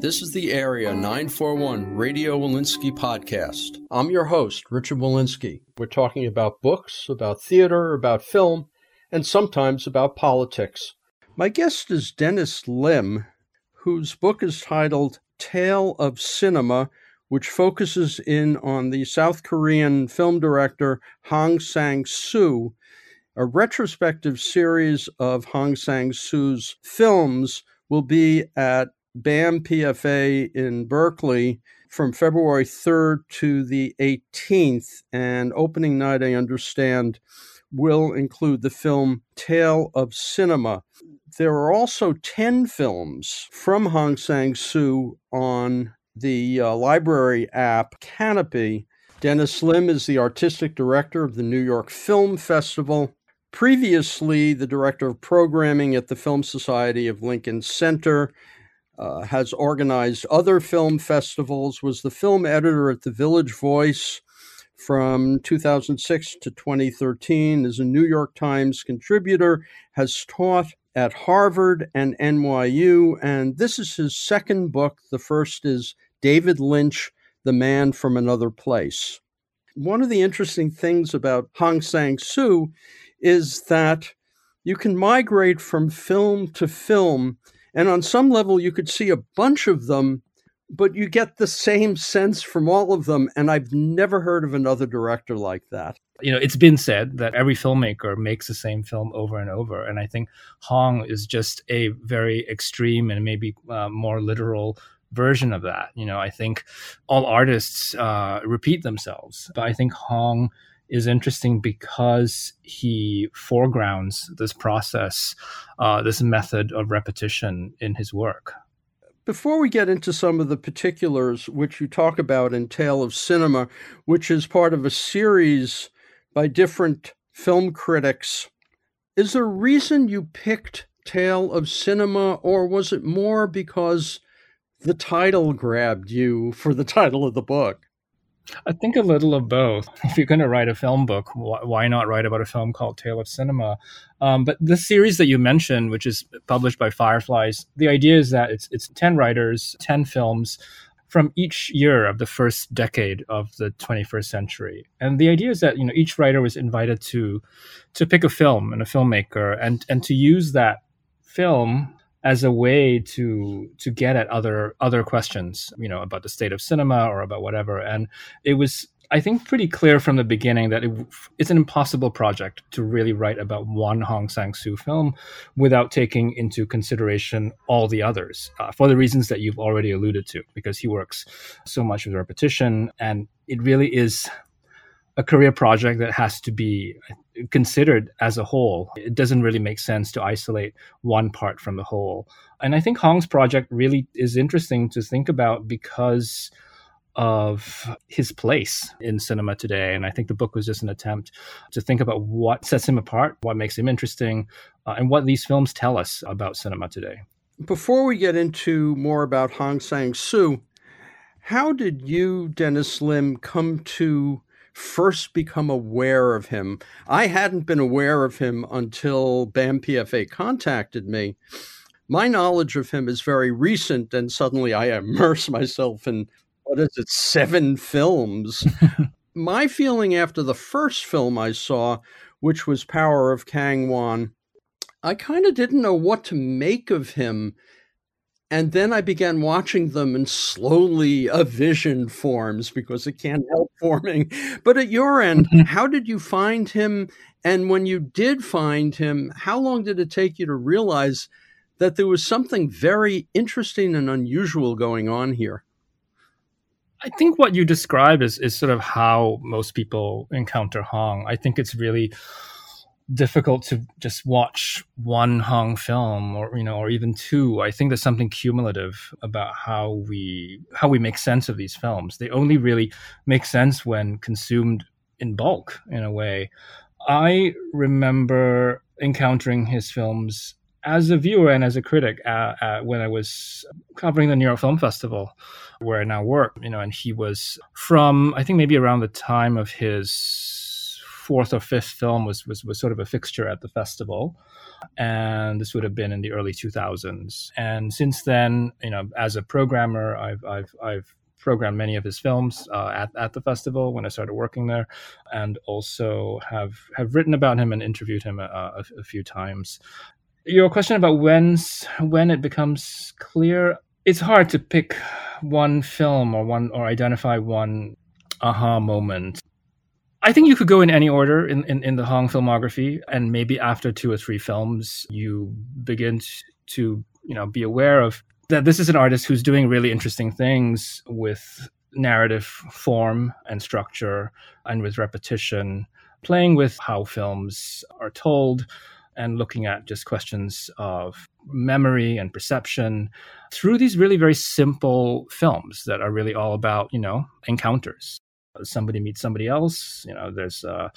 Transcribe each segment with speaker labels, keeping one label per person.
Speaker 1: This is the Area 941 Radio Wolinsky podcast. I'm your host, Richard Wolinsky. We're talking about books, about theater, about film, and sometimes about politics. My guest is Dennis Lim, whose book is titled Tale of Cinema, which focuses in on the South Korean film director Hong Sang-soo, a retrospective series of Hong Sang-soo's films will be at BAM PFA in Berkeley from February 3rd to the 18th. And opening night, I understand, will include the film Tale of Cinema. There are also 10 films from Hong Sang Soo on the uh, library app Kanopy. Dennis Lim is the artistic director of the New York Film Festival. Previously, the director of programming at the Film Society of Lincoln Center uh, has organized other film festivals, was the film editor at the Village Voice from 2006 to 2013, is a New York Times contributor, has taught at Harvard and NYU, and this is his second book. The first is David Lynch, The Man from Another Place. One of the interesting things about Hong Sang-soo is that you can migrate from film to film and on some level, you could see a bunch of them, but you get the same sense from all of them. And I've never heard of another director like that.
Speaker 2: You know, it's been said that every filmmaker makes the same film over and over. And I think Hong is just a very extreme and maybe uh, more literal version of that. You know, I think all artists uh, repeat themselves, but I think Hong is interesting because he foregrounds this process, uh, this method of repetition in his work.
Speaker 1: Before we get into some of the particulars which you talk about in Tale of Cinema, which is part of a series by different film critics, is there a reason you picked Tale of Cinema, or was it more because the title grabbed you for the title of the book?
Speaker 2: I think a little of both. If you're going to write a film book, why not write about a film called Tale of Cinema? Um, but the series that you mentioned, which is published by Fireflies, the idea is that it's it's ten writers, ten films from each year of the first decade of the 21st century. And the idea is that you know each writer was invited to to pick a film and a filmmaker and and to use that film as a way to to get at other other questions, you know, about the state of cinema or about whatever. And it was, I think, pretty clear from the beginning that it, it's an impossible project to really write about one Hong Sang-soo film without taking into consideration all the others, uh, for the reasons that you've already alluded to, because he works so much with repetition, and it really is a career project that has to be considered as a whole. It doesn't really make sense to isolate one part from the whole. And I think Hong's project really is interesting to think about because of his place in cinema today. And I think the book was just an attempt to think about what sets him apart, what makes him interesting, uh, and what these films tell us about cinema today.
Speaker 1: Before we get into more about Hong Sang Soo, how did you, Dennis Lim, come to first become aware of him. I hadn't been aware of him until BAM PFA contacted me. My knowledge of him is very recent, and suddenly I immerse myself in what is it, seven films. My feeling after the first film I saw, which was Power of Kang Won, I kind of didn't know what to make of him and then I began watching them, and slowly a vision forms because it can't help forming. But at your end, mm-hmm. how did you find him? And when you did find him, how long did it take you to realize that there was something very interesting and unusual going on here?
Speaker 2: I think what you describe is, is sort of how most people encounter Hong. I think it's really difficult to just watch one Hong film or you know or even two. I think there's something cumulative about how we how we make sense of these films. They only really make sense when consumed in bulk in a way. I remember encountering his films as a viewer and as a critic when I was covering the New York Film Festival, where I now work. You know, and he was from I think maybe around the time of his fourth or fifth film was, was was sort of a fixture at the festival, and this would have been in the early 2000s. And since then, you know, as a programmer, I've I've I've programmed many of his films uh, at, at the festival when I started working there, and also have have written about him and interviewed him a, a, a few times. Your question about when's when it becomes clear, it's hard to pick one film or one or identify one aha moment. I think you could go in any order in, in, in the Hong filmography, and maybe after two or three films, you begin to you know be aware of that this is an artist who's doing really interesting things with narrative form and structure and with repetition, playing with how films are told and looking at just questions of memory and perception through these really very simple films that are really all about, you know, encounters. Somebody meets somebody else, you know, there's a,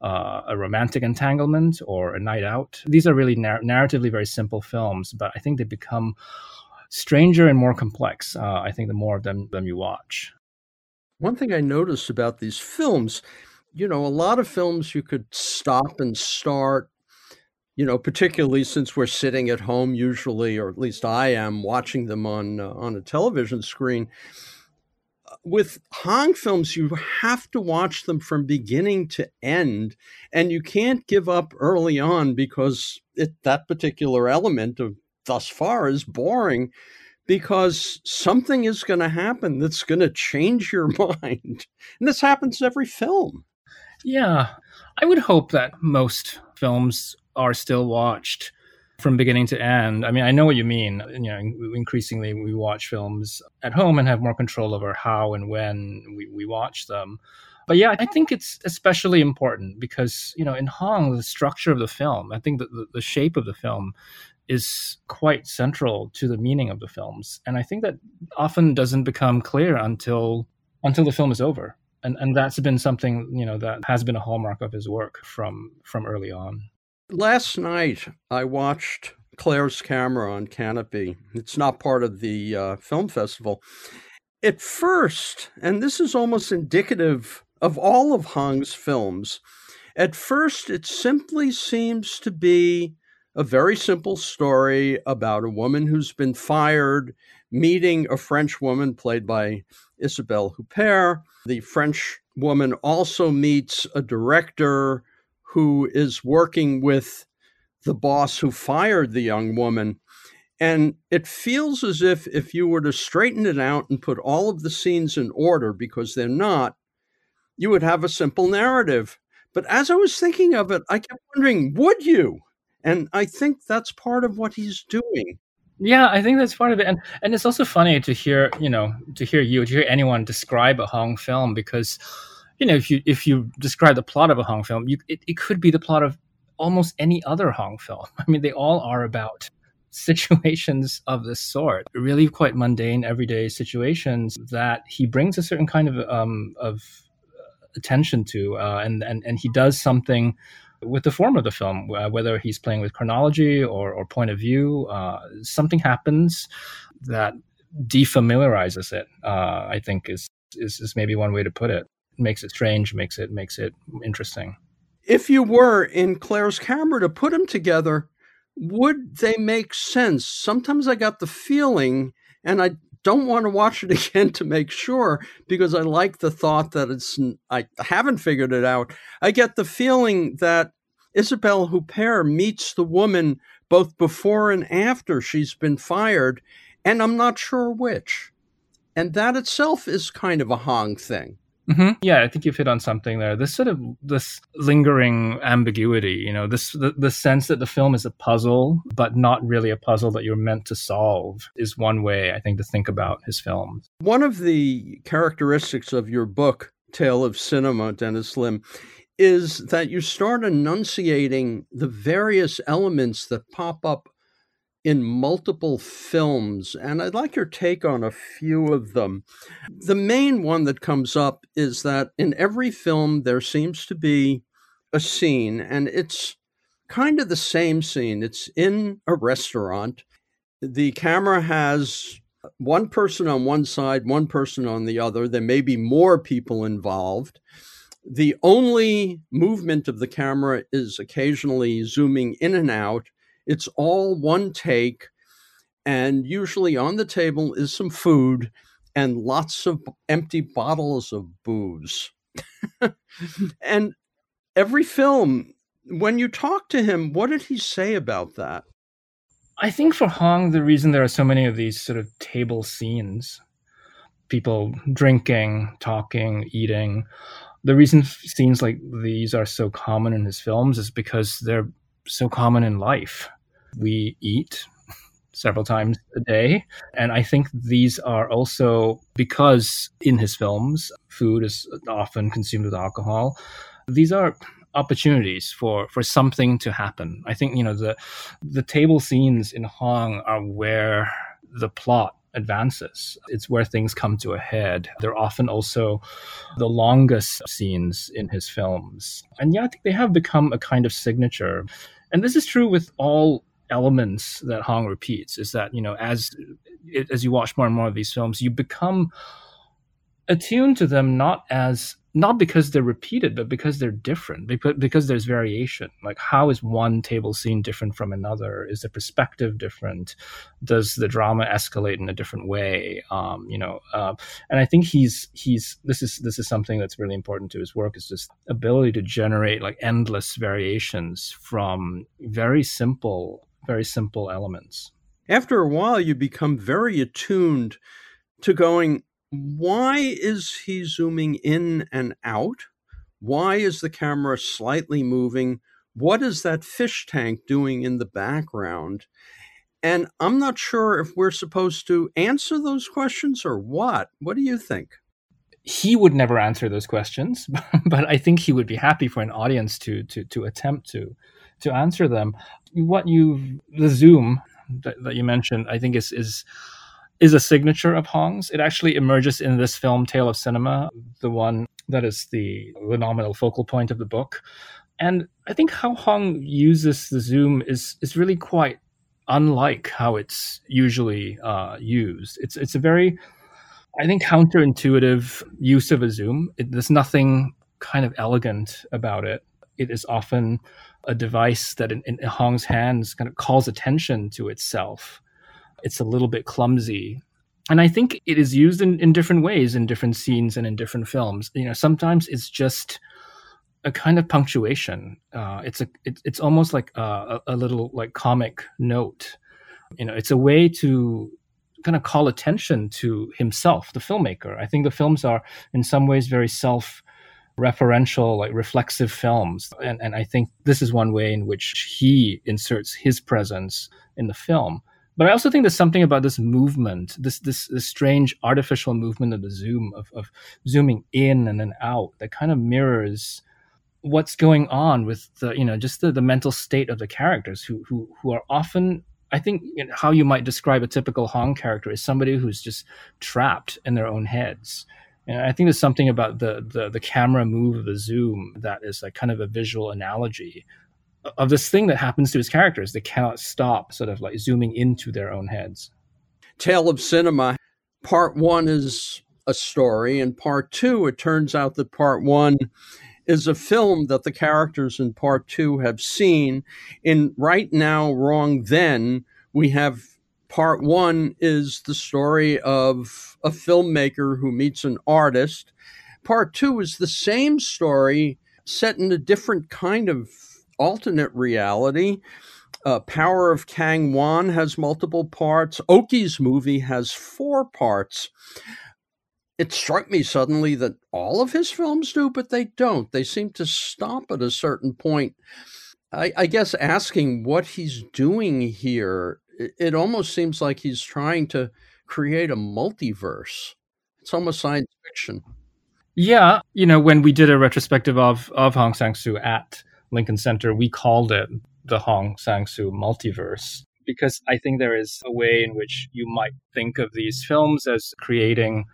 Speaker 2: a romantic entanglement or a night out. These are really narr- narratively very simple films, but I think they become stranger and more complex. Uh, I think the more of them, them you watch.
Speaker 1: One thing I noticed about these films, you know, a lot of films you could stop and start you know, particularly since we're sitting at home usually, or at least I am, watching them on uh, on a television screen. With Hong films, you have to watch them from beginning to end, and you can't give up early on because it, that particular element of thus far is boring because something is going to happen that's going to change your mind. And this happens every film.
Speaker 2: Yeah. I would hope that most films are still watched from beginning to end. I mean, I know what you mean. You know, increasingly we watch films at home and have more control over how and when we, we watch them. But yeah, I think it's especially important because, you know, in Hong, the structure of the film, I think that the, the shape of the film is quite central to the meaning of the films. And I think that often doesn't become clear until until the film is over. And and that's been something, you know, that has been a hallmark of his work from from early on.
Speaker 1: Last night, I watched Claire's Camera on Kanopy. It's not part of the uh, film festival. At first, and this is almost indicative of all of Hong's films, at first it simply seems to be a very simple story about a woman who's been fired meeting a French woman played by Isabelle Huppert. The French woman also meets a director who is working with the boss who fired the young woman. And it feels as if if you were to straighten it out and put all of the scenes in order, because they're not, you would have a simple narrative. But as I was thinking of it, I kept wondering, would you? And I think that's part of what he's doing.
Speaker 2: Yeah, I think that's part of it, and and it's also funny to hear you know to hear you to hear anyone describe a Hong film because you know, if you if you describe the plot of a Hong film, you, it, it could be the plot of almost any other Hong film. I mean, they all are about situations of this sort, really quite mundane, everyday situations that he brings a certain kind of um, of attention to, uh, and and and he does something with the form of the film, uh, whether he's playing with chronology or, or point of view. Uh, something happens that defamiliarizes it. Uh, I think is, is is maybe one way to put it makes it strange, makes it makes it interesting.
Speaker 1: If you were in Claire's camera to put them together, would they make sense? Sometimes I got the feeling, and I don't want to watch it again to make sure because I like the thought that it's I haven't figured it out. I get the feeling that Isabelle Huppert meets the woman both before and after she's been fired, and I'm not sure which. And that itself is kind of a Hong thing.
Speaker 2: Mm-hmm. Yeah, I think you've hit on something there. This sort of this lingering ambiguity, you know, this the, the sense that the film is a puzzle, but not really a puzzle that you're meant to solve, is one way I think to think about his films.
Speaker 1: One of the characteristics of your book, Tale of Cinema, Dennis Lim, is that you start enunciating the various elements that pop up in multiple films, and I'd like your take on a few of them. The main one that comes up is that in every film there seems to be a scene, and it's kind of the same scene. It's in a restaurant. The camera has one person on one side, one person on the other. There may be more people involved. The only movement of the camera is occasionally zooming in and out. It's all one take. And usually on the table is some food and lots of empty bottles of booze. and every film, when you talk to him, what did he say about that?
Speaker 2: I think for Hong, the reason there are so many of these sort of table scenes, people drinking, talking, eating, the reason scenes like these are so common in his films is because they're so common in life. We eat several times a day. And I think these are also because in his films, food is often consumed with alcohol. These are opportunities for for something to happen. I think you know the the table scenes in Hong are where the plot advances. It's where things come to a head. They're often also the longest scenes in his films. And yeah, I think they have become a kind of signature. And this is true with all elements that Hong repeats is that, you know, as as you watch more and more of these films, you become attuned to them not as not because they're repeated, but because they're different, because, because there's variation. Like, how is one table scene different from another? Is the perspective different? Does the drama escalate in a different way? Um, you know, uh, and I think he's he's this is this is something that's really important to his work is this ability to generate like endless variations from very simple, very simple elements.
Speaker 1: After a while, you become very attuned to going why is he zooming in and out? Why is the camera slightly moving? What is that fish tank doing in the background? And I'm not sure if we're supposed to answer those questions or what. What do you think?
Speaker 2: He would never answer those questions, but I think he would be happy for an audience to to to attempt to to answer them. What you the zoom that, that you mentioned, I think is is is a signature of Hong's. It actually emerges in this film, Tale of Cinema, the one that is the, the nominal focal point of the book. And I think how Hong uses the zoom is is really quite unlike how it's usually uh, used. It's it's a very, I think, counterintuitive use of a zoom. It, there's nothing kind of elegant about it. It is often a device that in, in Hong's hands kind of calls attention to itself it's a little bit clumsy. And I think it is used in, in different ways in different scenes and in different films. You know, sometimes it's just a kind of punctuation. Uh, it's a it, it's almost like a, a little like comic note. You know, it's a way to kind of call attention to himself, the filmmaker. I think the films are in some ways very self referential, like reflexive films. And, and I think this is one way in which he inserts his presence in the film. But I also think there's something about this movement, this this, this strange artificial movement of the zoom of, of zooming in and then out that kind of mirrors what's going on with the you know just the, the mental state of the characters who who who are often I think you know, how you might describe a typical Hong character is somebody who's just trapped in their own heads. And I think there's something about the, the the camera move of the zoom that is like kind of a visual analogy of this thing that happens to his characters. They cannot stop sort of like zooming into their own heads.
Speaker 1: Tale of Cinema, part one is a story, and part two, it turns out that part one is a film that the characters in part two have seen. In Right Now, Wrong Then, we have part one is the story of a filmmaker who meets an artist. Part two is the same story set in a different kind of alternate reality. Uh, Power of Kang Won has multiple parts. Oki's movie has four parts. It struck me suddenly that all of his films do, but they don't. They seem to stop at a certain point. I, I guess asking what he's doing here, it, almost seems like he's trying to create a multiverse. It's almost science fiction.
Speaker 2: Yeah, you know, when we did a retrospective of of Hong Sang-soo at Lincoln Center, we called it the Hong Sang-soo multiverse because I think there is a way in which you might think of these films as creating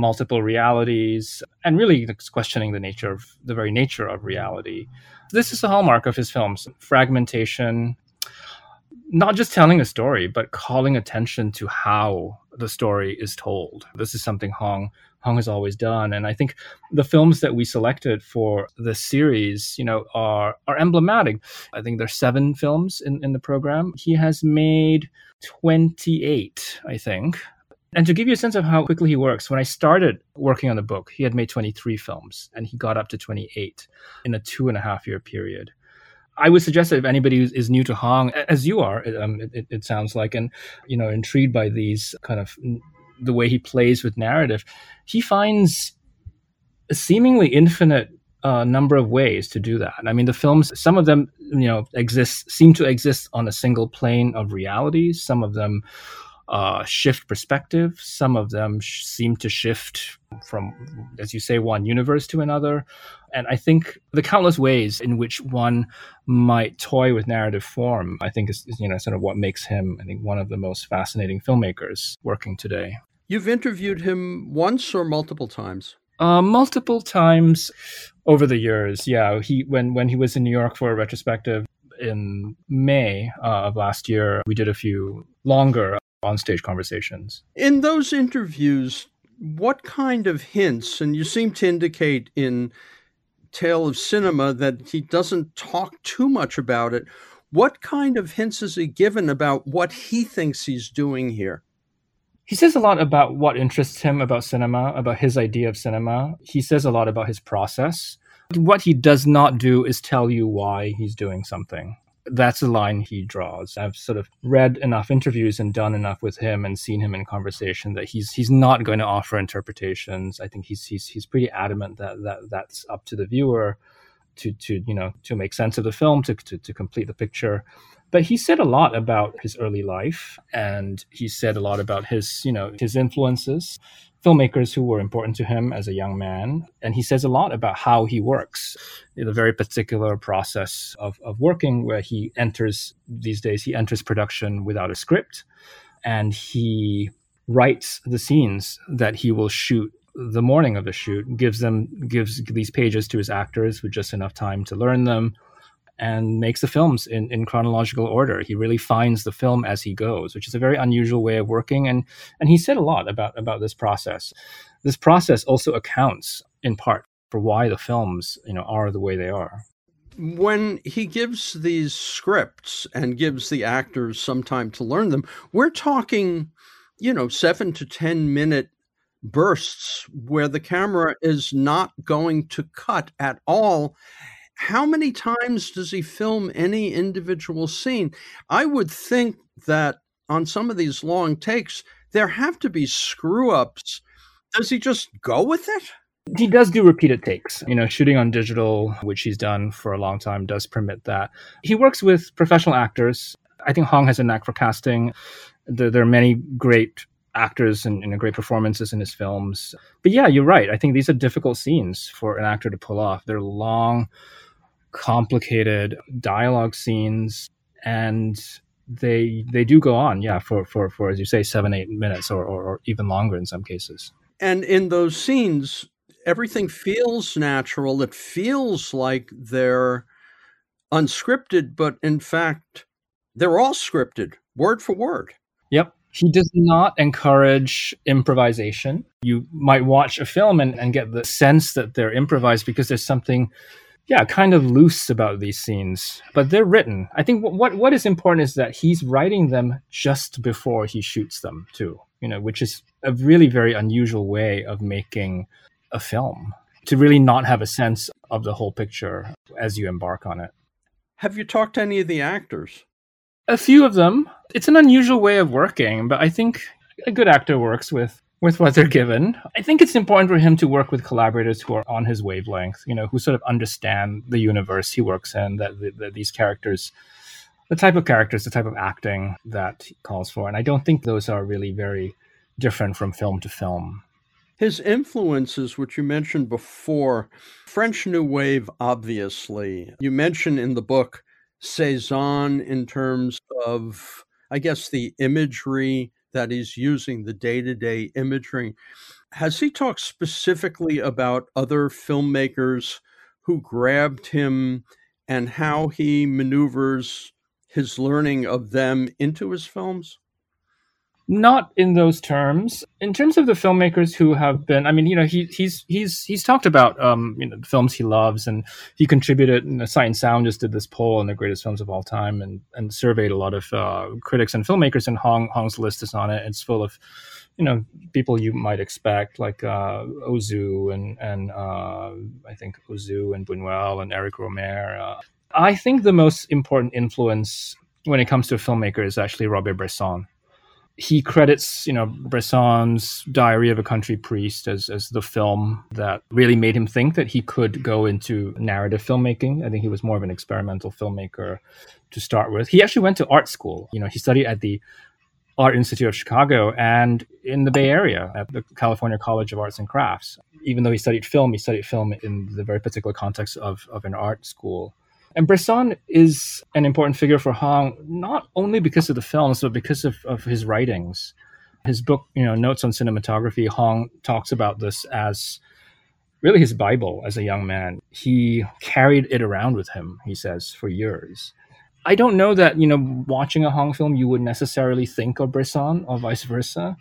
Speaker 2: multiple realities and really questioning the nature of the very nature of reality. This is a hallmark of his films fragmentation, not just telling a story, but calling attention to how the story is told. This is something Hong Hong has always done. And I think the films that we selected for the series, you know, are are emblematic. I think there's seven films in, in the program. He has made 28, I think. And to give you a sense of how quickly he works, when I started working on the book, he had made 23 films and he got up to 28 in a two and a half year period. I would suggest that if anybody is new to Hong, as you are, um, it, it, sounds like, and you know, intrigued by these kind of the way he plays with narrative, he finds a seemingly infinite uh, number of ways to do that. I mean, the films, some of them, you know, exist seem to exist on a single plane of reality. Some of them uh, shift perspective. Some of them sh- seem to shift from, as you say, one universe to another. And I think the countless ways in which one might toy with narrative form, I think is, is you know sort of what makes him, I think, one of the most fascinating filmmakers working today.
Speaker 1: You've interviewed him once or multiple times?
Speaker 2: Uh, multiple times over the years. Yeah, he when when he was in New York for a retrospective in May uh, of last year, we did a few longer on-stage conversations.
Speaker 1: In those interviews, what kind of hints? And you seem to indicate in Tale of Cinema that he doesn't talk too much about it. What kind of hints is he given about what he thinks he's doing here?
Speaker 2: he says a lot about what interests him about cinema, about his idea of cinema. He says a lot about his process. What he does not do is tell you why he's doing something. That's the line he draws. I've sort of read enough interviews and done enough with him and seen him in conversation that he's he's not going to offer interpretations. I think he's he's he's pretty adamant that that that's up to the viewer to to you know to make sense of the film to to, to complete the picture but he said a lot about his early life and he said a lot about his you know his influences filmmakers who were important to him as a young man. And he says a lot about how he works a very particular process of, of working where he enters these days he enters production without a script and he writes the scenes that he will shoot the morning of the shoot gives them gives these pages to his actors with just enough time to learn them and makes the films in, in chronological order. He really finds the film as he goes, which is a very unusual way of working. And and he said a lot about about this process. This process also accounts in part for why the films, you know, are the way they are.
Speaker 1: When he gives these scripts and gives the actors some time to learn them, we're talking, you know, seven to ten minute bursts where the camera is not going to cut at all how many times does he film any individual scene? I would think that on some of these long takes, there have to be screw ups. Does he just go with it?
Speaker 2: He does do repeated takes. You know, shooting on digital, which he's done for a long time, does permit that. He works with professional actors. I think Hong has a knack for casting. There, there are many great actors and, and, great performances in his films. But yeah, you're right. I think these are difficult scenes for an actor to pull off. They're long, complicated dialogue scenes and they they do go on yeah for for for as you say seven eight minutes or, or, or even longer in some cases
Speaker 1: and in those scenes everything feels natural it feels like they're unscripted but in fact they're all scripted word for word
Speaker 2: he does not encourage improvisation you might watch a film and, and get the sense that they're improvised because there's something yeah, kind of loose about these scenes, but they're written. I think what what is important is that he's writing them just before he shoots them too. You know, which is a really very unusual way of making a film to really not have a sense of the whole picture as you embark on it.
Speaker 1: Have you talked to any of the actors?
Speaker 2: A few of them. It's an unusual way of working, but I think a good actor works with with what they're given. I think it's important for him to work with collaborators who are on his wavelength, you know, who sort of understand the universe he works in, that, that these characters, the type of characters, the type of acting that he calls for. And I don't think those are really very different from film to film.
Speaker 1: His influences, which you mentioned before, French New Wave, obviously. You mention in the book Cezanne in terms of, I guess, the imagery that he's using, the day to day imagery. Has he talked specifically about other filmmakers who grabbed him and how he maneuvers his learning of them into his films?
Speaker 2: Not in those terms. In terms of the filmmakers who have been, I mean, you know, he, he's he's he's talked about um, you know the films he loves, and he contributed. And and Sound just did this poll on the greatest films of all time, and and surveyed a lot of uh, critics and filmmakers, and Hong Hong's list is on it. It's full of you know people you might expect like uh, Ozu and and uh, I think Ozu and Buñuel and Eric Rohmer. Uh, I think the most important influence when it comes to a filmmaker is actually Robert Bresson. He credits, you know, Bresson's Diary of a Country Priest as, as the film that really made him think that he could go into narrative filmmaking. I think he was more of an experimental filmmaker to start with. He actually went to art school. You know, he studied at the Art Institute of Chicago and in the Bay Area at the California College of Arts and Crafts. Even though he studied film, he studied film in the very particular context of, of an art school. And Bresson is an important figure for Hong, not only because of the films, but because of, of his writings. His book, you know, Notes on Cinematography, Hong talks about this as really his Bible as a young man. He carried it around with him, he says, for years. I don't know that, you know, watching a Hong film, you would necessarily think of Bresson or vice versa.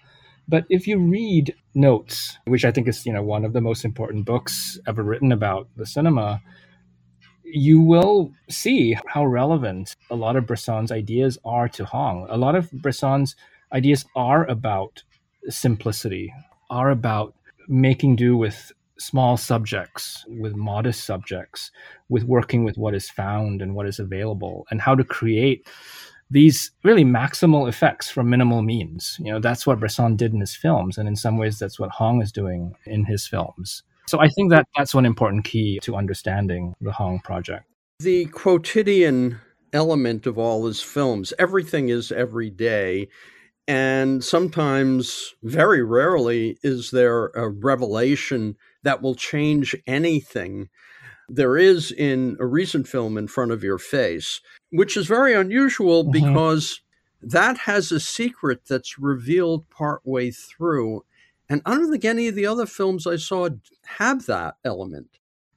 Speaker 2: But if you read Notes, which I think is, you know, one of the most important books ever written about the cinema, you will see how relevant a lot of Bresson's ideas are to Hong. A lot of Bresson's ideas are about simplicity, are about making do with small subjects, with modest subjects, with working with what is found and what is available, and how to create these really maximal effects from minimal means. You know, that's what Bresson did in his films, and in some ways, that's what Hong is doing in his films. So I think that that's one important key to understanding the Hong project.
Speaker 1: The quotidian element of all his films, everything is every day. And sometimes, very rarely, is there a revelation that will change anything. There is in a recent film, In Front of Your Face, which is very unusual mm-hmm. because that has a secret that's revealed partway through. And I don't think any of the other films I saw have that element.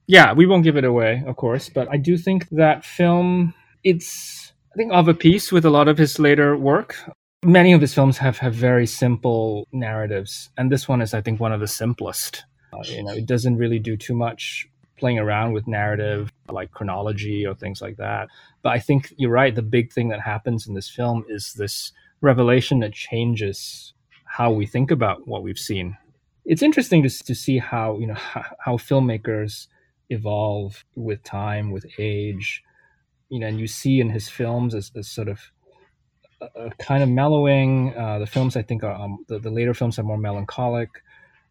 Speaker 2: Yeah, we won't give it away, of course, but I do think that film it's I think of a piece with a lot of his later work. Many of his films have have very simple narratives, and this one is I think one of the simplest. Uh, you know, it doesn't really do too much playing around with narrative like chronology or things like that. But I think you're right. The big thing that happens in this film is this revelation that changes how we think about what we've seen. It's interesting to, to see how you know how, how filmmakers evolve with time, with age. You know, and you see in his films as, as sort of a, a kind of mellowing. Uh, the films I think are um, the, the later films are more melancholic,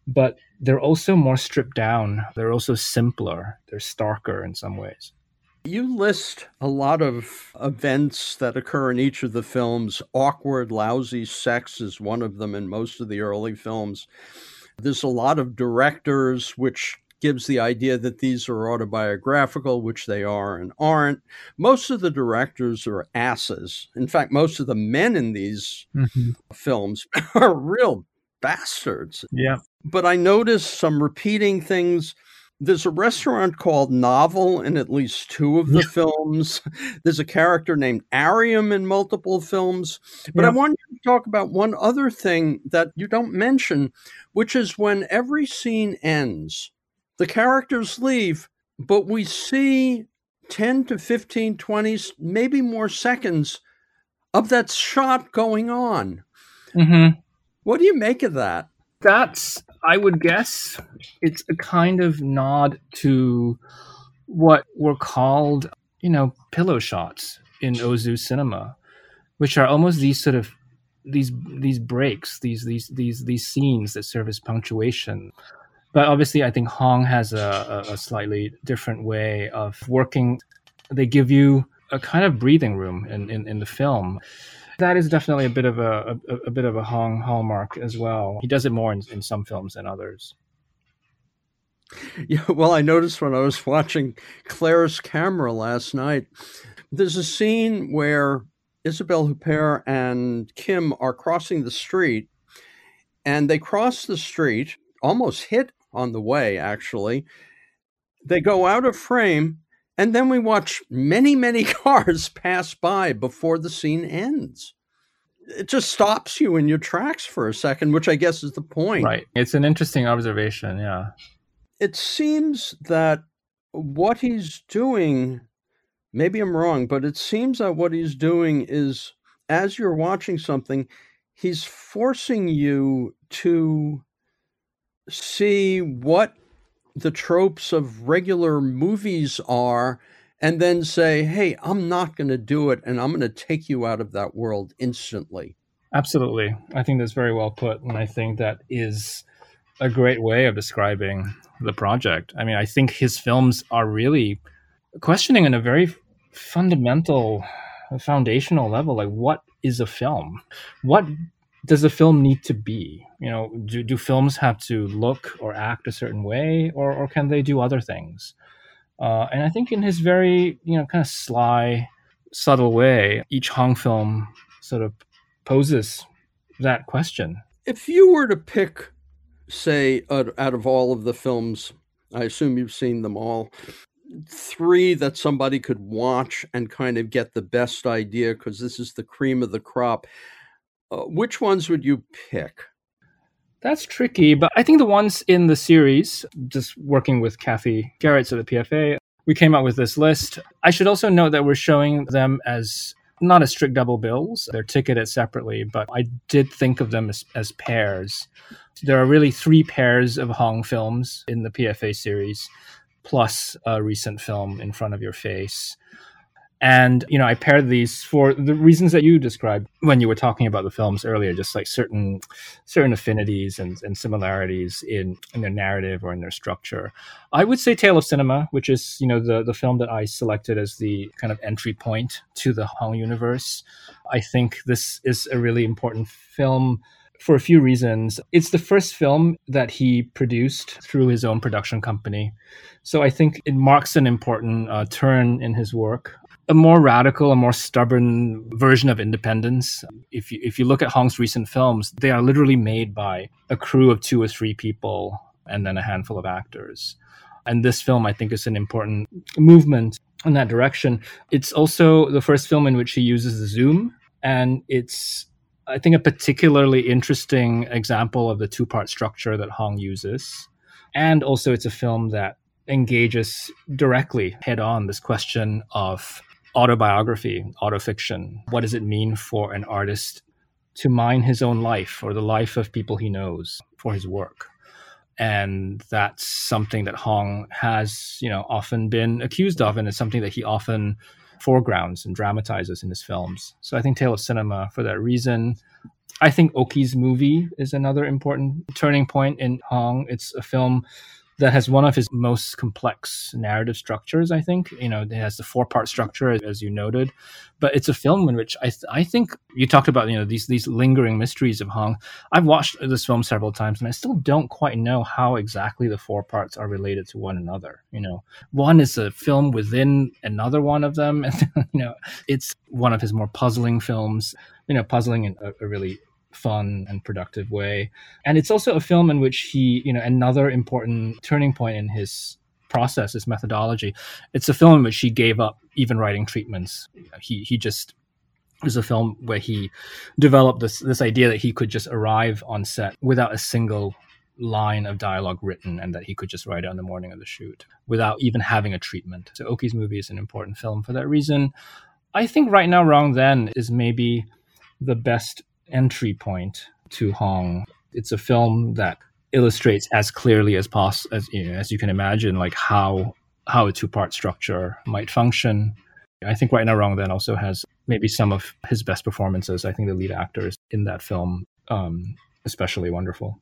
Speaker 2: but they're also more stripped down. They're also simpler. They're starker in some ways.
Speaker 1: You list a lot of events that occur in each of the films. Awkward, lousy sex is one of them in most of the early films. There's a lot of directors, which gives the idea that these are autobiographical, which they are and aren't. Most of the directors are asses. In fact, most of the men in these mm-hmm. films are real bastards.
Speaker 2: Yeah.
Speaker 1: But I noticed some repeating things there's a restaurant called Novel in at least two of the films. There's a character named Areum in multiple films. But yeah. I want you to talk about one other thing that you don't mention, which is when every scene ends, the characters leave, but we see 10 to 15, 20, maybe more seconds of that shot going on. Mm-hmm. What do you make of that?
Speaker 2: That's I would guess it's a kind of nod to what were called, you know, pillow shots in Ozu cinema, which are almost these sort of these these breaks, these these these these scenes that serve as punctuation. But obviously, I think Hong has a, a slightly different way of working. They give you a kind of breathing room in, in, in the film that is definitely a bit of a, a, a bit of a Hong hallmark as well. He does it more in, in some films than others.
Speaker 1: Yeah, well, I noticed when I was watching Claire's camera last night, there's a scene where Isabelle Huppert and Kim are crossing the street, and they cross the street, almost hit on the way, actually. They go out of frame, and then we watch many, many cars pass by before the scene ends. it just stops you in your tracks for a second, which I guess is the point.
Speaker 2: Right. It's an interesting observation. Yeah.
Speaker 1: It seems that what he's doing, maybe I'm wrong, but it seems that what he's doing is as you're watching something, he's forcing you to see what the tropes of regular movies are and then say, hey, I'm not going to do it and I'm going to take you out of that world instantly.
Speaker 2: Absolutely. I think that's very well put. And I think that is a great way of describing the project. I mean, I think his films are really questioning in a very fundamental, foundational level like, what is a film? What does a film need to be? You know, do, do films have to look or act a certain way, or, or can they do other things? Uh, and I think in his very, you know, kind of sly, subtle way, each Hong film sort of poses that question.
Speaker 1: If you were to pick, say, out, of all of the films, I assume you've seen them all, three that somebody could watch and kind of get the best idea because this is the cream of the crop. Uh, which ones would you pick?
Speaker 2: That's tricky, but I think the ones in the series, just working with Kathy Geritz at the PFA, we came up with this list. I should also note that we're showing them as not as strict double bills. They're ticketed separately, but I did think of them as, as pairs. There are really three pairs of Hong films in the PFA series, plus a recent film in front of your face. And, you know, I paired these for the reasons that you described when you were talking about the films earlier, just like certain certain affinities and, and similarities in, in their narrative or in their structure. I would say Tale of Cinema, which is, you know, the, the film that I selected as the kind of entry point to the Hong universe. I think this is a really important film for a few reasons. It's the first film that he produced through his own production company. So I think it marks an important uh, turn in his work a more radical, a more stubborn version of independence. If you, if you look at Hong's recent films, they are literally made by a crew of two or three people and then a handful of actors. And this film, I think, is an important movement in that direction. It's also the first film in which he uses the zoom, and it's, I think, a particularly interesting example of the two part structure that Hong uses. And also, it's a film that engages directly head on this question of autobiography, autofiction. What does it mean for an artist to mine his own life or the life of people he knows for his work? And that's something that Hong has, you know, often been accused of, and it's something that he often foregrounds and dramatizes in his films. So I think Tale of Cinema, for that reason, I think Oki's movie is another important turning point in Hong. It's a film that has one of his most complex narrative structures. I think you know it has the four part structure, as you noted, but it's a film in which I th- I think you talked about you know these these lingering mysteries of Hong. I've watched this film several times, and I still don't quite know how exactly the four parts are related to one another. You know, one is a film within another one of them, and you know it's one of his more puzzling films. You know, puzzling in a, a really fun and productive way. And it's also a film in which he, you know, another important turning point in his process, his methodology. It's a film in which he gave up even writing treatments. He he just was a film where he developed this this idea that he could just arrive on set without a single line of dialogue written and that he could just write it on the morning of the shoot without even having a treatment. So Oki's movie is an important film for that reason. I think Right Now Wrong Then is maybe the best entry point to Hong. It's a film that illustrates as clearly as possible as you know, as you can imagine, like how how a two part structure might function. I think Right Now Wrong Then also has maybe some of his best performances. I think the lead actors in that film um, especially wonderful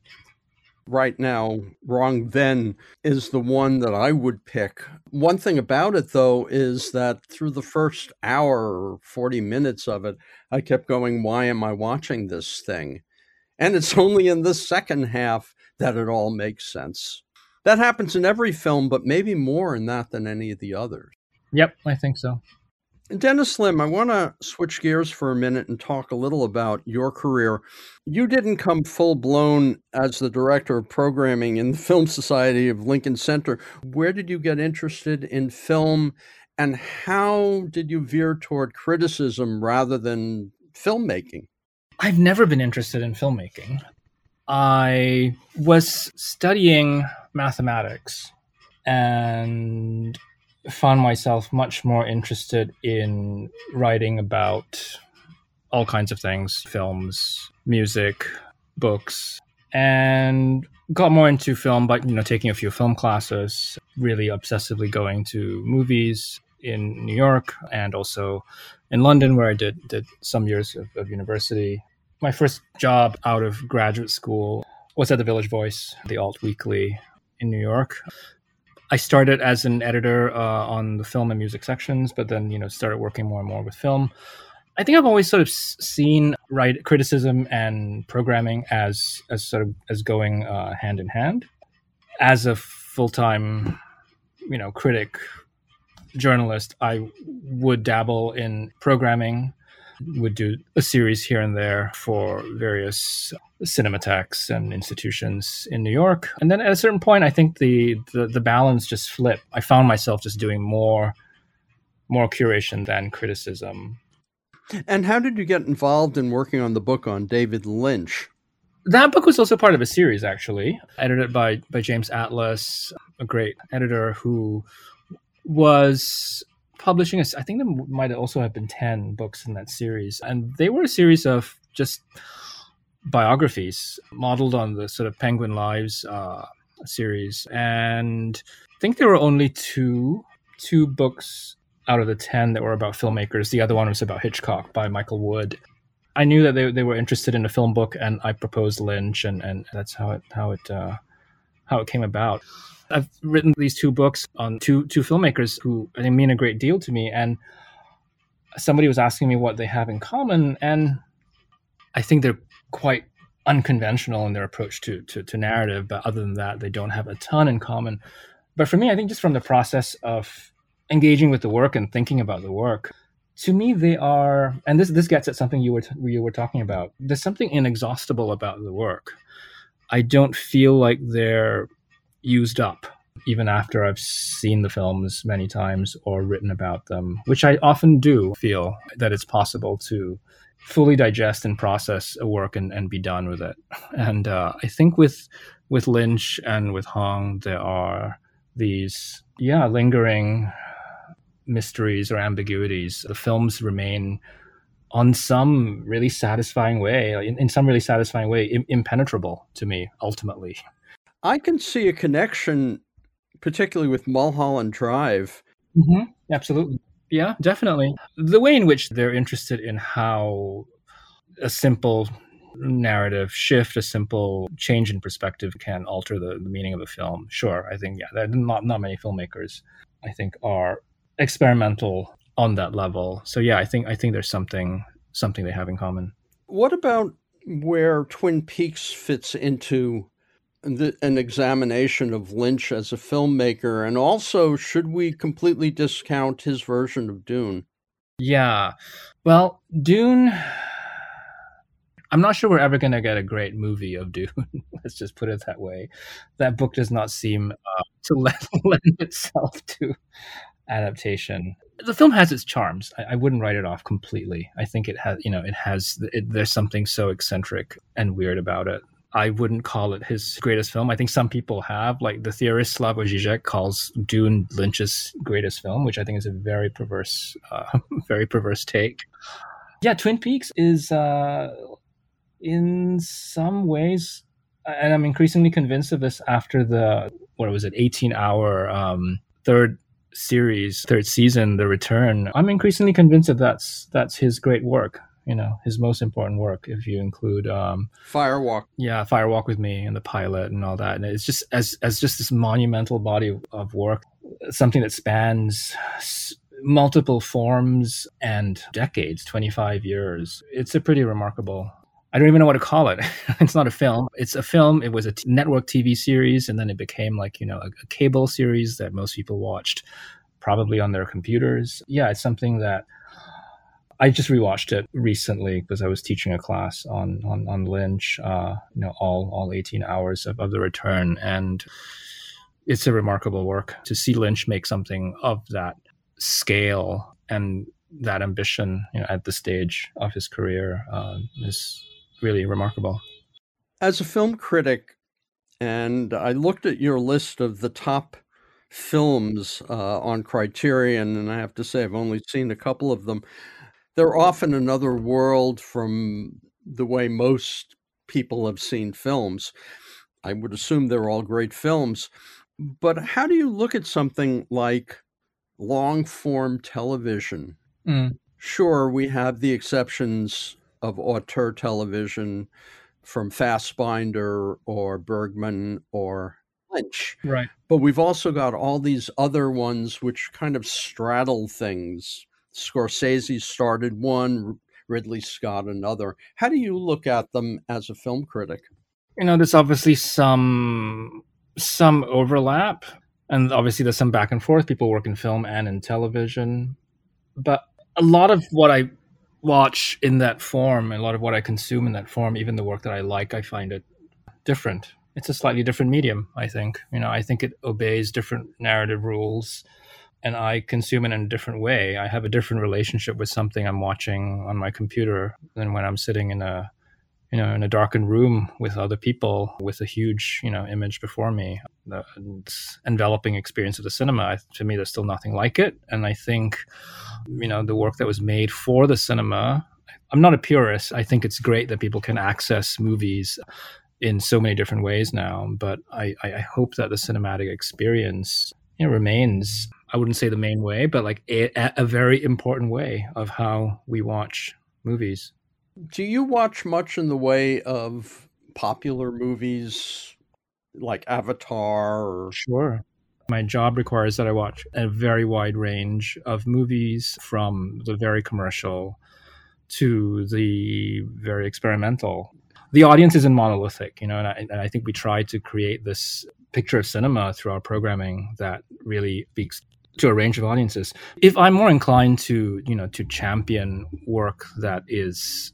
Speaker 1: right now, Wrong Then is the one that I would pick. One thing about it, though, is that through the first hour or 40 minutes of it, I kept going, Why am I watching this thing? And it's only in the second half that it all makes sense. That happens in every film, but maybe more in that than any of the others.
Speaker 2: Yep, I think so.
Speaker 1: Dennis Lim, I want to switch gears for a minute and talk a little about your career. You didn't come full blown as the director of programming in the Film Society of Lincoln Center. Where did you get interested in film and how did you veer toward criticism rather than filmmaking?
Speaker 2: I've never been interested in filmmaking. I was studying mathematics and found myself much more interested in writing about all kinds of things films, music, books, and got more into film by you know taking a few film classes, really obsessively going to movies in New York and also in London where I did did some years of, of university. My first job out of graduate school was at the Village Voice, the alt weekly in New York. I started as an editor uh, on the film and music sections, but then you know started working more and more with film. I think I've always sort of seen right criticism and programming as as sort of as going uh, hand in hand. As a full time, you know, critic journalist, I would dabble in programming, would do a series here and there for various cinematheques and institutions in New York. And then at a certain point, I think the, the, the balance just flipped. I found myself just doing more more curation than criticism.
Speaker 1: And how did you get involved in working on the book on David Lynch?
Speaker 2: That book was also part of a series, actually, edited by by James Atlas, a great editor who was publishing. A, I think there might also have been ten books in that series, and they were a series of just biographies modeled on the sort of Penguin Lives uh, series, and I think there were only two two books out of the 10 that were about filmmakers. The other one was about Hitchcock by Michael Wood. I knew that they, they were interested in a film book and I proposed Lynch and, and that's how it, how it, uh, how it came about. I've written these two books on two, two filmmakers who think mean a great deal to me. And somebody was asking me what they have in common. And I think they're quite unconventional in their approach to, to, to narrative. But other than that, they don't have a ton in common. But for me, I think just from the process of engaging with the work and thinking about the work to me they are and this this gets at something you were t- you were talking about there's something inexhaustible about the work i don't feel like they're used up even after i've seen the films many times or written about them which i often do feel that it's possible to fully digest and process a work and, and be done with it and uh, i think with with lynch and with hong there are these yeah lingering mysteries or ambiguities. The films remain on some really satisfying way, in, in some really satisfying way, Im- impenetrable to me, ultimately.
Speaker 1: I can see a connection, particularly with Mulholland Drive.
Speaker 2: Mm-hmm. Absolutely. Yeah, definitely. The way in which they're interested in how a simple narrative shift, a simple change in perspective can alter the, the meaning of a film. Sure, I think, yeah, not, not many filmmakers, I think, are experimental on that level. So yeah, I think I think there's something something they have in common.
Speaker 1: What about where Twin Peaks fits into the, an examination of Lynch as a filmmaker, and also should we completely discount his version of Dune?
Speaker 2: Yeah, well, Dune. I'm not sure we're ever going to get a great movie of Dune. Let's just put it that way. That book does not seem uh, to lend, lend itself to adaptation. The film has its charms. I, I, wouldn't write it off completely. I think it has, you know, it has. It, there's something so eccentric and weird about it. I wouldn't call it his greatest film. I think some people have, like the theorist Slavoj Žižek calls Dune Lynch's greatest film, which I think is a very perverse, uh, very perverse take. Yeah, Twin Peaks is, uh, in some ways, and I'm increasingly convinced of this after the what was it, 18 hour um, third series, third season, The Return, I'm increasingly convinced that that's that's his great work. You know, his most important work, if you include um,
Speaker 1: Firewalk.
Speaker 2: Yeah, Firewalk with Me and the pilot and all that. And it's just as as just this monumental body of work, something that spans multiple forms and decades, 25 years. It's a pretty remarkable I don't even know what to call it. it's not a film. It's a film. It was a t- network TV series, and then it became like you know a, a, cable series that most people watched, probably on their computers. Yeah, it's something that I just rewatched it recently because I was teaching a class on on, on Lynch. Uh, you know, all all eighteen hours of, of the return, and it's a remarkable work to see Lynch make something of that scale and that ambition you know, at the stage of his career uh, is really remarkable.
Speaker 1: As a film critic, and I looked at your list of the top films uh, on Criterion, and I have to say I've only seen a couple of them. They're often another world from the way most people have seen films. I would assume they're all great films. But how do you look at something like long form television?
Speaker 2: Mm.
Speaker 1: Sure, we have the exceptions of auteur television from Fassbinder or Bergman or Lynch.
Speaker 2: Right.
Speaker 1: But we've also got all these other ones which kind of straddle things. Scorsese started one, Ridley Scott another. How do you look at them as a film critic?
Speaker 2: You know, there's obviously some some overlap, and obviously there's some back and forth. People work in film and in television, but a lot of what I watch in that form, a lot of what I consume in that form, even the work that I like, I find it different. It's a slightly different medium. I think. You know, I think it obeys different narrative rules and I consume it in a different way. I have a different relationship with something I'm watching on my computer than when I'm sitting in a you know in a darkened room with other people with a huge you know image before me. The enveloping experience of the cinema to me, there's still nothing like it. And I think you know the work that was made for the cinema. I'm not a purist. I think it's great that people can access movies in so many different ways now. But I, I hope that the cinematic experience you know, remains I wouldn't say the main way, but like a, a very important way of how we watch movies.
Speaker 1: Do you watch much in the way of popular movies like Avatar? Or...
Speaker 2: Sure. My job requires that I watch a very wide range of movies from the very commercial to the very experimental. The audience isn't monolithic, you know, and I, and I think we try to create this picture of cinema through our programming that really speaks to a range of audiences. If I'm more inclined to, you know, to champion work that is,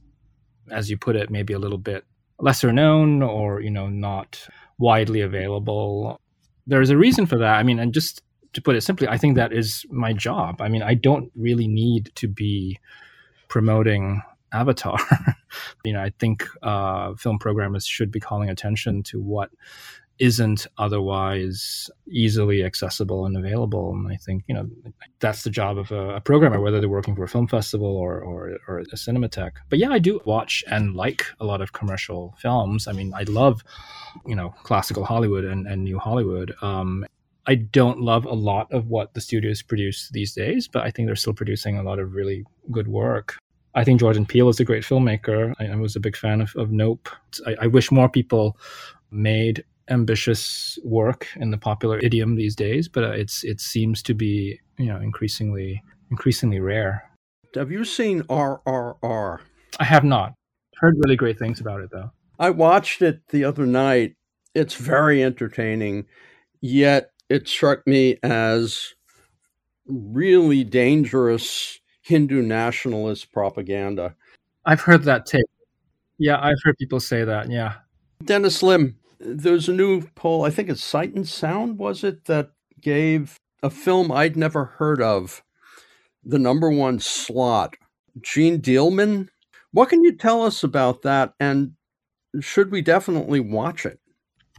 Speaker 2: as you put it, maybe a little bit lesser known or, you know, not widely available, there's a reason for that. I mean, and just to put it simply, I think that is my job. I mean, I don't really need to be promoting Avatar. you know, I think uh, film programmers should be calling attention to what isn't otherwise easily accessible and available. And I think you know that's the job of a, a, programmer, whether they're working for a film festival or, or or a cinematheque. But yeah, I do watch and like a lot of commercial films. I mean, I love you know classical Hollywood and, and new Hollywood. Um, I don't love a lot of what the studios produce these days, but I think they're still producing a lot of really good work. I think Jordan Peele is a great filmmaker. I, I was a big fan of, of Nope. I, I wish more people made ambitious work in the popular idiom these days, but uh, it's it seems to be you know increasingly increasingly rare.
Speaker 1: Have you seen RRR?
Speaker 2: I have not. Heard really great things about it though.
Speaker 1: I watched it the other night. It's very entertaining, yet it struck me as really dangerous Hindu nationalist propaganda.
Speaker 2: I've heard that take. Yeah, I've heard people say that. Yeah.
Speaker 1: Dennis Lim there's a new poll, I think it's Sight and Sound, was it, that gave a film I'd never heard of the number one slot. Jeanne Dielman. What can you tell us about that? And should we definitely watch it?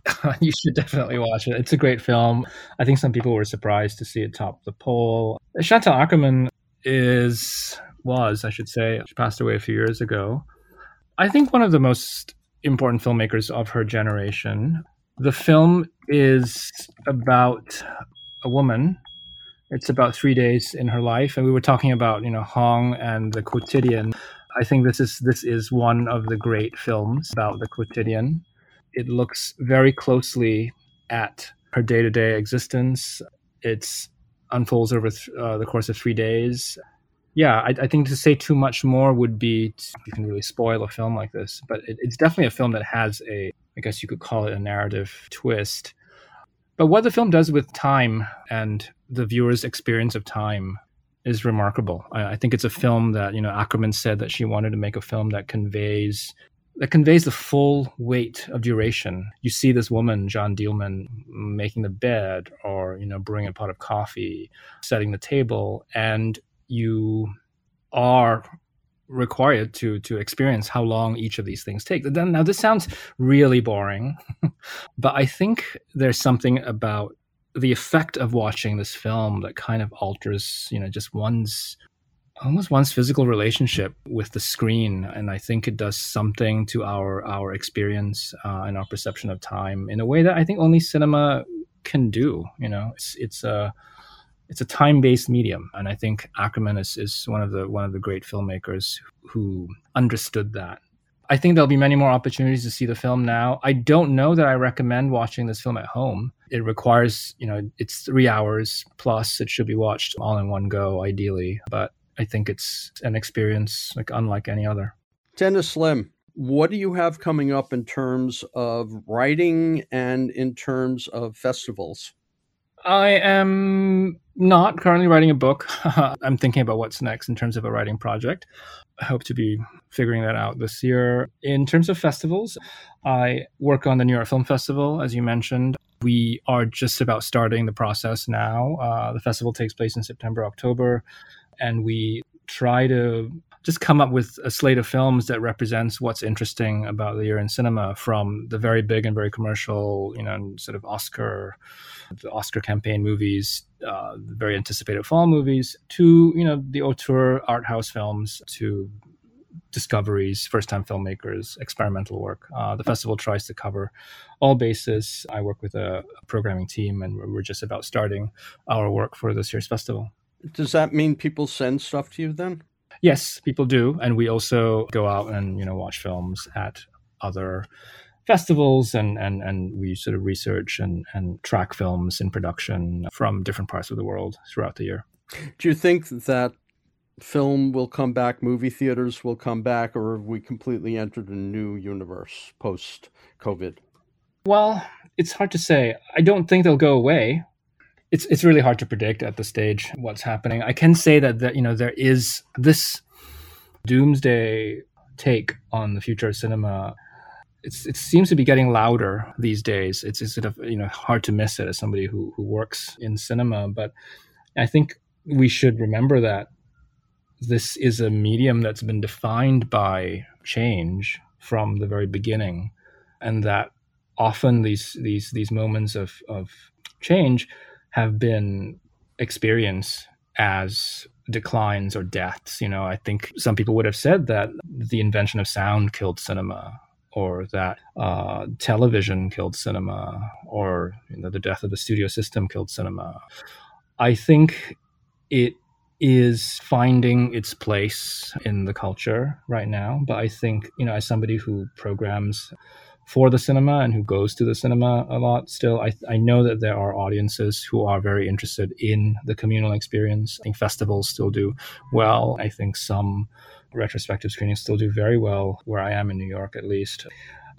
Speaker 2: you should definitely watch it. It's a great film. I think some people were surprised to see it top the poll. Chantal Akerman is was, I should say, she passed away a few years ago. I think one of the most important filmmakers of her generation. The film is about a woman. It's about three days in her life, and we were talking about you know Hong and the quotidian. I think this is this is one of the great films about the quotidian. It looks very closely at her day to day existence. It unfolds over th- uh, the course of three days yeah, I, I, think to say too much more would be to, you can really spoil a film like this. But it, it's definitely a film that has a, I guess you could call it a narrative twist. But what the film does with time and the viewer's experience of time is remarkable. I, I think it's a film that you know Akerman said that she wanted to make a film that conveys that conveys the full weight of duration. You see this woman, Jeanne Dielman, making the bed or, you know, brewing a pot of coffee, setting the table, and you are required to to experience how long each of these things take. Then now this sounds really boring, but I think there's something about the effect of watching this film that kind of alters, you know, just one's almost one's physical relationship with the screen and i think it does something to our our experience uh, and our perception of time in a way that i think only cinema can do you know it's it's a it's a time-based medium and i think akerman is, is one of the one of the great filmmakers who understood that i think there'll be many more opportunities to see the film now i don't know that i recommend watching this film at home it requires you know it's three hours plus it should be watched all in one go ideally but I think it's an experience like unlike any other.
Speaker 1: Dennis Lim, what do you have coming up in terms of writing and in terms of festivals?
Speaker 2: I am not currently writing a book. I'm thinking about what's next in terms of a writing project. I hope to be figuring that out this year. In terms of festivals, I work on the New York Film Festival, as you mentioned. We are just about starting the process now. Uh, the festival takes place in September, October and we try to just come up with a slate of films that represents what's interesting about the year in cinema from the very big and very commercial, you know, sort of Oscar, the Oscar campaign movies, uh, very anticipated fall movies, to, you know, the auteur art house films, to discoveries, first time filmmakers, experimental work. Uh, the festival tries to cover all bases. I work with a, programming team, and we're just about starting our work for this year's festival.
Speaker 1: Does that mean people send stuff to you then?
Speaker 2: Yes, people do, and we also go out and you know watch films at other festivals and and and we sort of research and and track films in production from different parts of the world throughout the year.
Speaker 1: Do you think that film will come back, movie theaters will come back, or have we completely entered a new universe post COVID?
Speaker 2: Well, it's hard to say. I don't think they'll go away it's it's really hard to predict at the stage what's happening. I can say that that you know there is this doomsday take on the future of cinema. It's, it seems to be getting louder these days. It's, it's sort of you know hard to miss it as somebody who who works in cinema, but I think we should remember that this is a medium that's been defined by change from the very beginning, and that often these these these moments of of change have been experienced as declines or deaths. You know, I think some people would have said that the invention of sound killed cinema, or that uh, television killed cinema, or you know, the death of the studio system killed cinema. I think it is finding its place in the culture right now. But I think, you know, as somebody who programs for the cinema and who goes to the cinema a lot still I, I know that there are audiences who are very interested in the communal experience. I think festivals still do well. I think some retrospective screenings still do very well where i am in new york at least.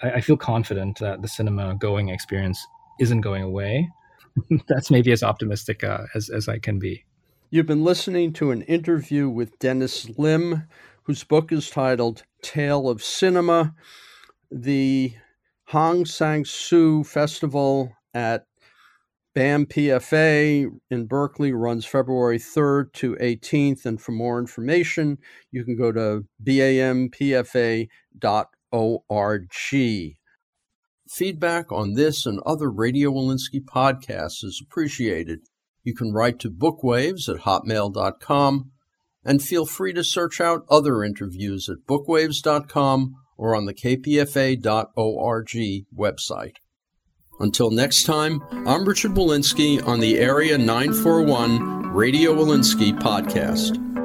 Speaker 2: I, I feel confident that the cinema going experience isn't going away. That's maybe as optimistic uh, as, as i can be
Speaker 1: you've been listening to an interview with dennis lim whose book is titled tale of cinema the Hong Sang Soo Festival at BAM PFA in Berkeley runs February 3rd to 18th. And for more information, you can go to bampfa.org. Feedback on this and other Radio Wolinsky podcasts is appreciated. You can write to bookwaves at hotmail.com and feel free to search out other interviews at bookwaves.com or on the kpfa.org website. Until next time, I'm Richard Wolinsky on the Area 941 Radio Wolinsky podcast.